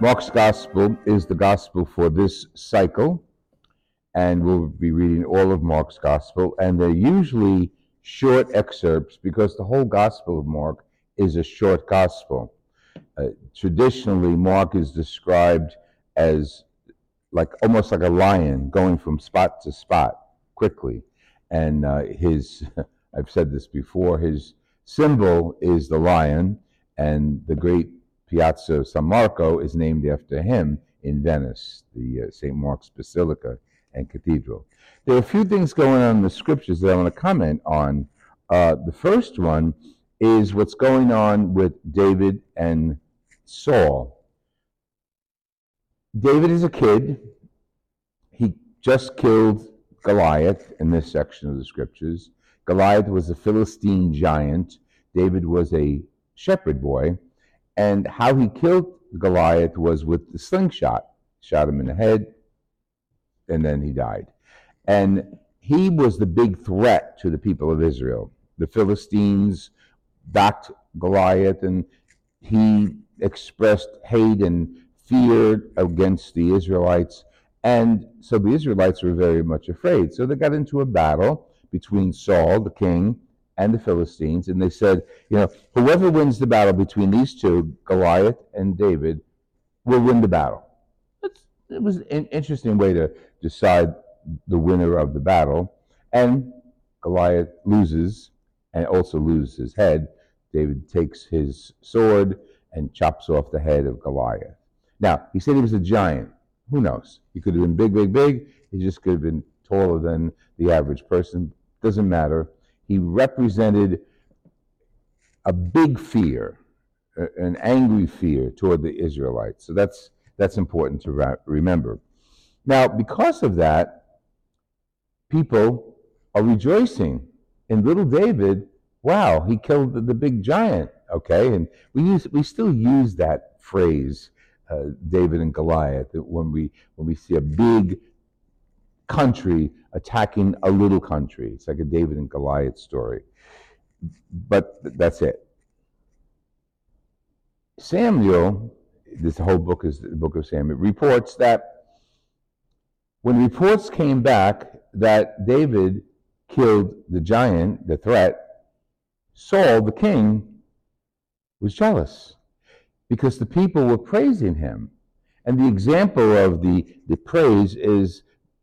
Mark's Gospel is the Gospel for this cycle, and we'll be reading all of Mark's Gospel. And they're usually short excerpts because the whole Gospel of Mark is a short Gospel. Uh, traditionally, Mark is described as like almost like a lion going from spot to spot quickly. And uh, his, I've said this before, his symbol is the lion, and the great Piazza San Marco is named after him in Venice, the uh, St. Mark's Basilica and Cathedral. There are a few things going on in the scriptures that I want to comment on. Uh, the first one is what's going on with David and Saul. David is a kid. He just killed Goliath in this section of the scriptures. Goliath was a Philistine giant. David was a shepherd boy. And how he killed Goliath was with the slingshot. Shot him in the head, and then he died. And he was the big threat to the people of Israel. The Philistines backed Goliath, and he expressed hate and fear against the Israelites. And so the Israelites were very much afraid. So they got into a battle between Saul, the king, and the Philistines. And they said, you know, whoever wins the battle between these two, Goliath and David, will win the battle. It's, it was an interesting way to decide the winner of the battle. And Goliath loses and also loses his head. David takes his sword and chops off the head of Goliath. Now, he said he was a giant. Who knows? He could have been big, big, big. He just could have been taller than the average person. Doesn't matter. He represented a big fear, an angry fear toward the Israelites. So that's, that's important to remember. Now, because of that, people are rejoicing in little David. Wow, he killed the, the big giant. Okay, and we use we still use that phrase, uh, David and Goliath, when we when we see a big country attacking a little country. It's like a David and Goliath story. But that's it. Samuel, this whole book is the book of Samuel, reports that when reports came back that David killed the giant, the threat, Saul, the king, was jealous because the people were praising him. And the example of the, the praise is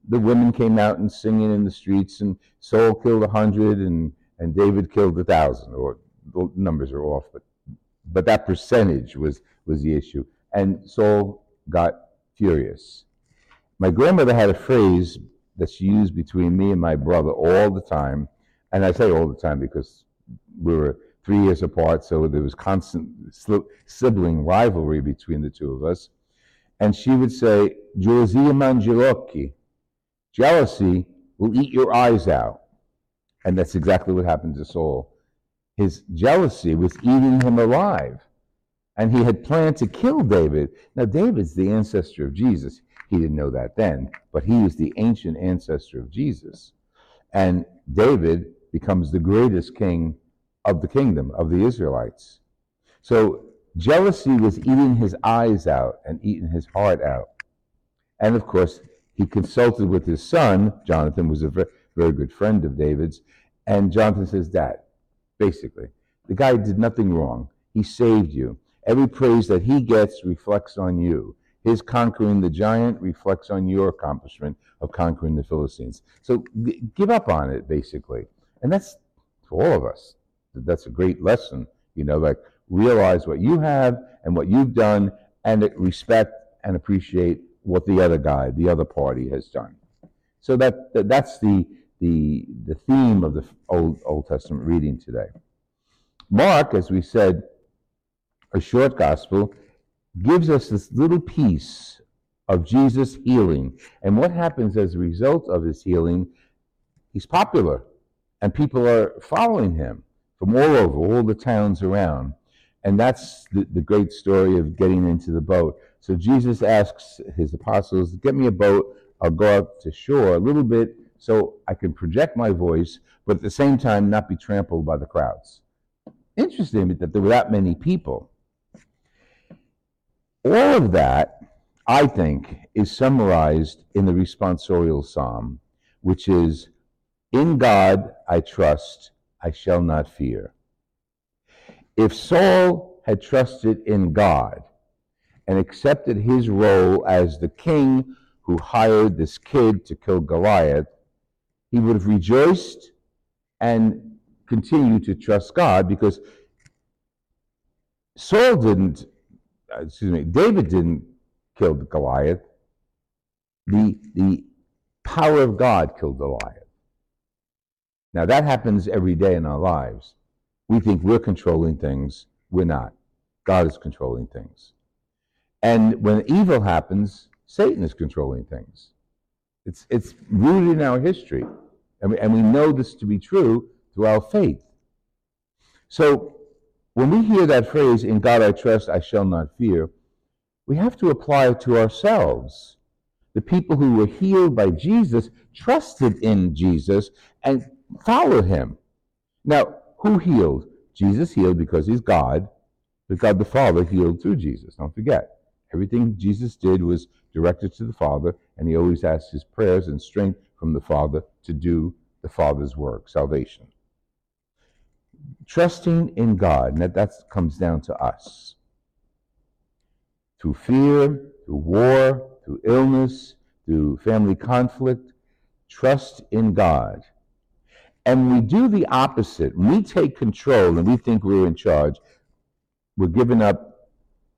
the women came out and singing in the streets, and Saul killed a hundred, and and David killed a thousand, or the numbers are off, but but that percentage was was the issue, and Saul got furious. My grandmother had a phrase that she used between me and my brother all the time, and I say all the time because we were three years apart, so there was constant sibling rivalry between the two of us. And she would say, Gelosia mangiarocchi, Jealousy will eat your eyes out. And that's exactly what happened to Saul. His jealousy was eating him alive. And he had planned to kill David. Now, David's the ancestor of Jesus. He didn't know that then, but he is the ancient ancestor of Jesus. And David becomes the greatest king of the kingdom of the Israelites. So jealousy was eating his eyes out and eating his heart out. And of course, he consulted with his son. Jonathan was a very, very good friend of David's. And Jonathan says, Dad, basically, the guy did nothing wrong. He saved you. Every praise that he gets reflects on you. His conquering the giant reflects on your accomplishment of conquering the Philistines. So g- give up on it, basically. And that's for all of us. That's a great lesson. You know, like realize what you have and what you've done and respect and appreciate what the other guy, the other party has done. So that, that that's the, the, the theme of the Old, Old Testament reading today. Mark, as we said, a short gospel, gives us this little piece of Jesus healing. And what happens as a result of his healing? He's popular, and people are following him from all over, all the towns around. And that's the, the great story of getting into the boat. So Jesus asks his apostles, Get me a boat, I'll go out to shore a little bit so I can project my voice, but at the same time not be trampled by the crowds. Interesting that there were that many people. All of that, I think, is summarized in the responsorial psalm, which is In God I trust, I shall not fear. If Saul had trusted in God and accepted his role as the king who hired this kid to kill Goliath, he would have rejoiced and continued to trust God because Saul didn't, uh, excuse me, David didn't kill Goliath. The, the power of God killed Goliath. Now that happens every day in our lives. We think we're controlling things. We're not. God is controlling things. And when evil happens, Satan is controlling things. It's, it's rooted in our history. And we, and we know this to be true through our faith. So when we hear that phrase, in God I trust, I shall not fear, we have to apply it to ourselves. The people who were healed by Jesus trusted in Jesus and followed him. Now, who healed? Jesus healed because he's God, but God the Father healed through Jesus. Don't forget. Everything Jesus did was directed to the Father, and he always asked his prayers and strength from the Father to do the Father's work, salvation. Trusting in God, and that, that comes down to us. Through fear, through war, through illness, through family conflict, trust in God. And we do the opposite. we take control and we think we're in charge, we're giving up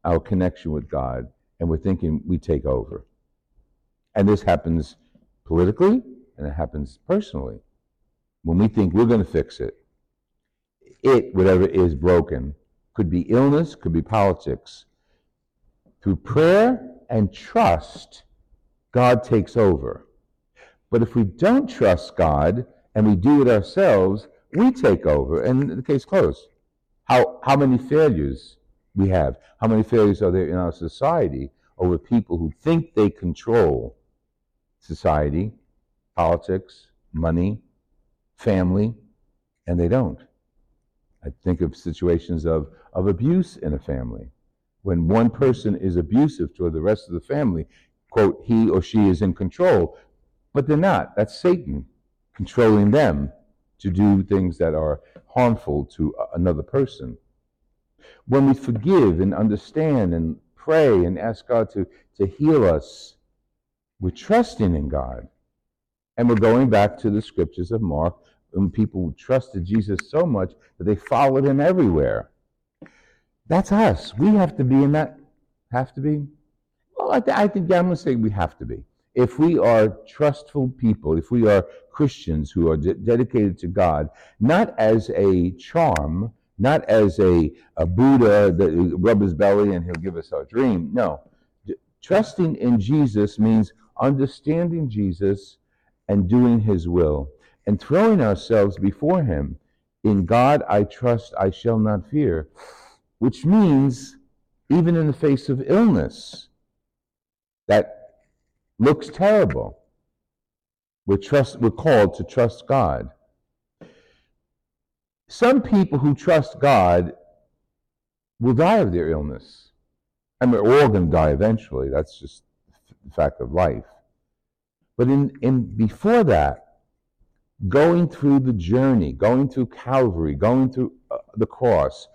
our connection with God and we're thinking we take over. And this happens politically and it happens personally. When we think we're going to fix it, it, whatever is broken, could be illness, could be politics. Through prayer and trust, God takes over. But if we don't trust God and we do it ourselves, we take over, and the case closed. How, how many failures we have? How many failures are there in our society over people who think they control society, politics, money, family, and they don't? I think of situations of, of abuse in a family. When one person is abusive toward the rest of the family, quote, he or she is in control, but they're not. That's Satan controlling them to do things that are harmful to another person. When we forgive and understand and pray and ask God to, to heal us, we're trusting in God. And we're going back to the scriptures of Mark when people trusted Jesus so much that they followed him everywhere. That's us. We have to be in that. Have to be? Well, I, th- I think yeah, I'm going to say we have to be if we are trustful people, if we are Christians who are de- dedicated to God, not as a charm, not as a, a Buddha that rub his belly and he'll give us our dream. No. D- trusting in Jesus means understanding Jesus and doing his will and throwing ourselves before him. In God I trust, I shall not fear, which means even in the face of illness, that looks terrible. We're, trust, we're called to trust God. Some people who trust God will die of their illness. I mean, we're all going to die eventually. That's just the fact of life. But in, in before that, going through the journey, going through Calvary, going through uh, the cross,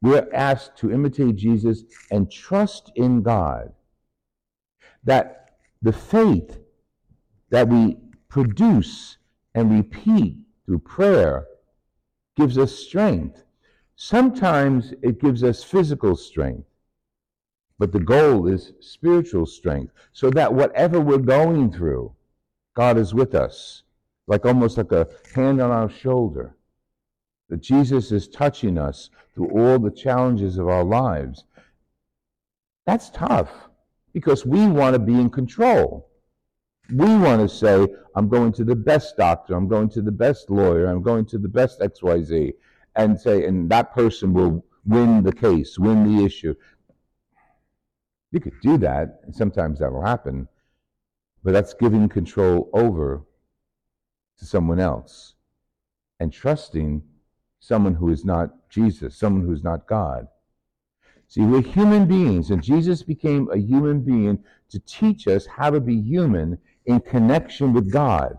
we're asked to imitate Jesus and trust in God that the faith that we produce and repeat through prayer gives us strength. Sometimes it gives us physical strength, but the goal is spiritual strength, so that whatever we're going through, God is with us, like almost like a hand on our shoulder. That Jesus is touching us through all the challenges of our lives. That's tough because we want to be in control. We want to say, I'm going to the best doctor, I'm going to the best lawyer, I'm going to the best XYZ, and say, and that person will win the case, win the issue. You could do that, and sometimes that will happen, but that's giving control over to someone else and trusting someone who is not Jesus, someone who's not God. See, we're human beings, and Jesus became a human being to teach us how to be human in connection with God.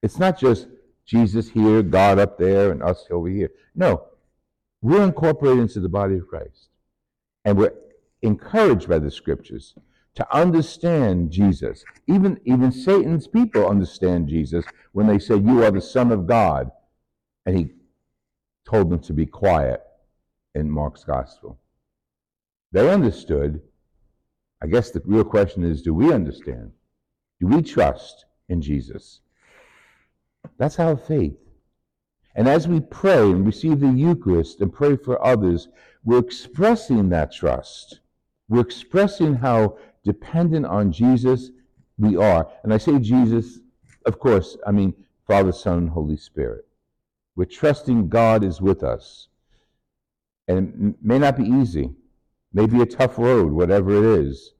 It's not just Jesus here, God up there, and us over here. No, we're incorporated into the body of Christ. And we're encouraged by the scriptures to understand Jesus. Even, even Satan's people understand Jesus when they say, You are the Son of God. And he told them to be quiet in Mark's gospel. They understood. I guess the real question is do we understand? Do we trust in Jesus? That's our faith. And as we pray and receive the Eucharist and pray for others, we're expressing that trust. We're expressing how dependent on Jesus we are. And I say Jesus, of course, I mean Father, Son, Holy Spirit. We're trusting God is with us. And it may not be easy, may be a tough road, whatever it is.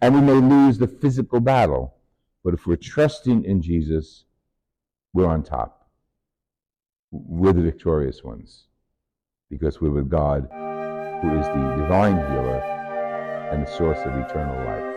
And we may lose the physical battle. But if we're trusting in Jesus, we're on top. We're the victorious ones because we're with God, who is the divine healer and the source of eternal life.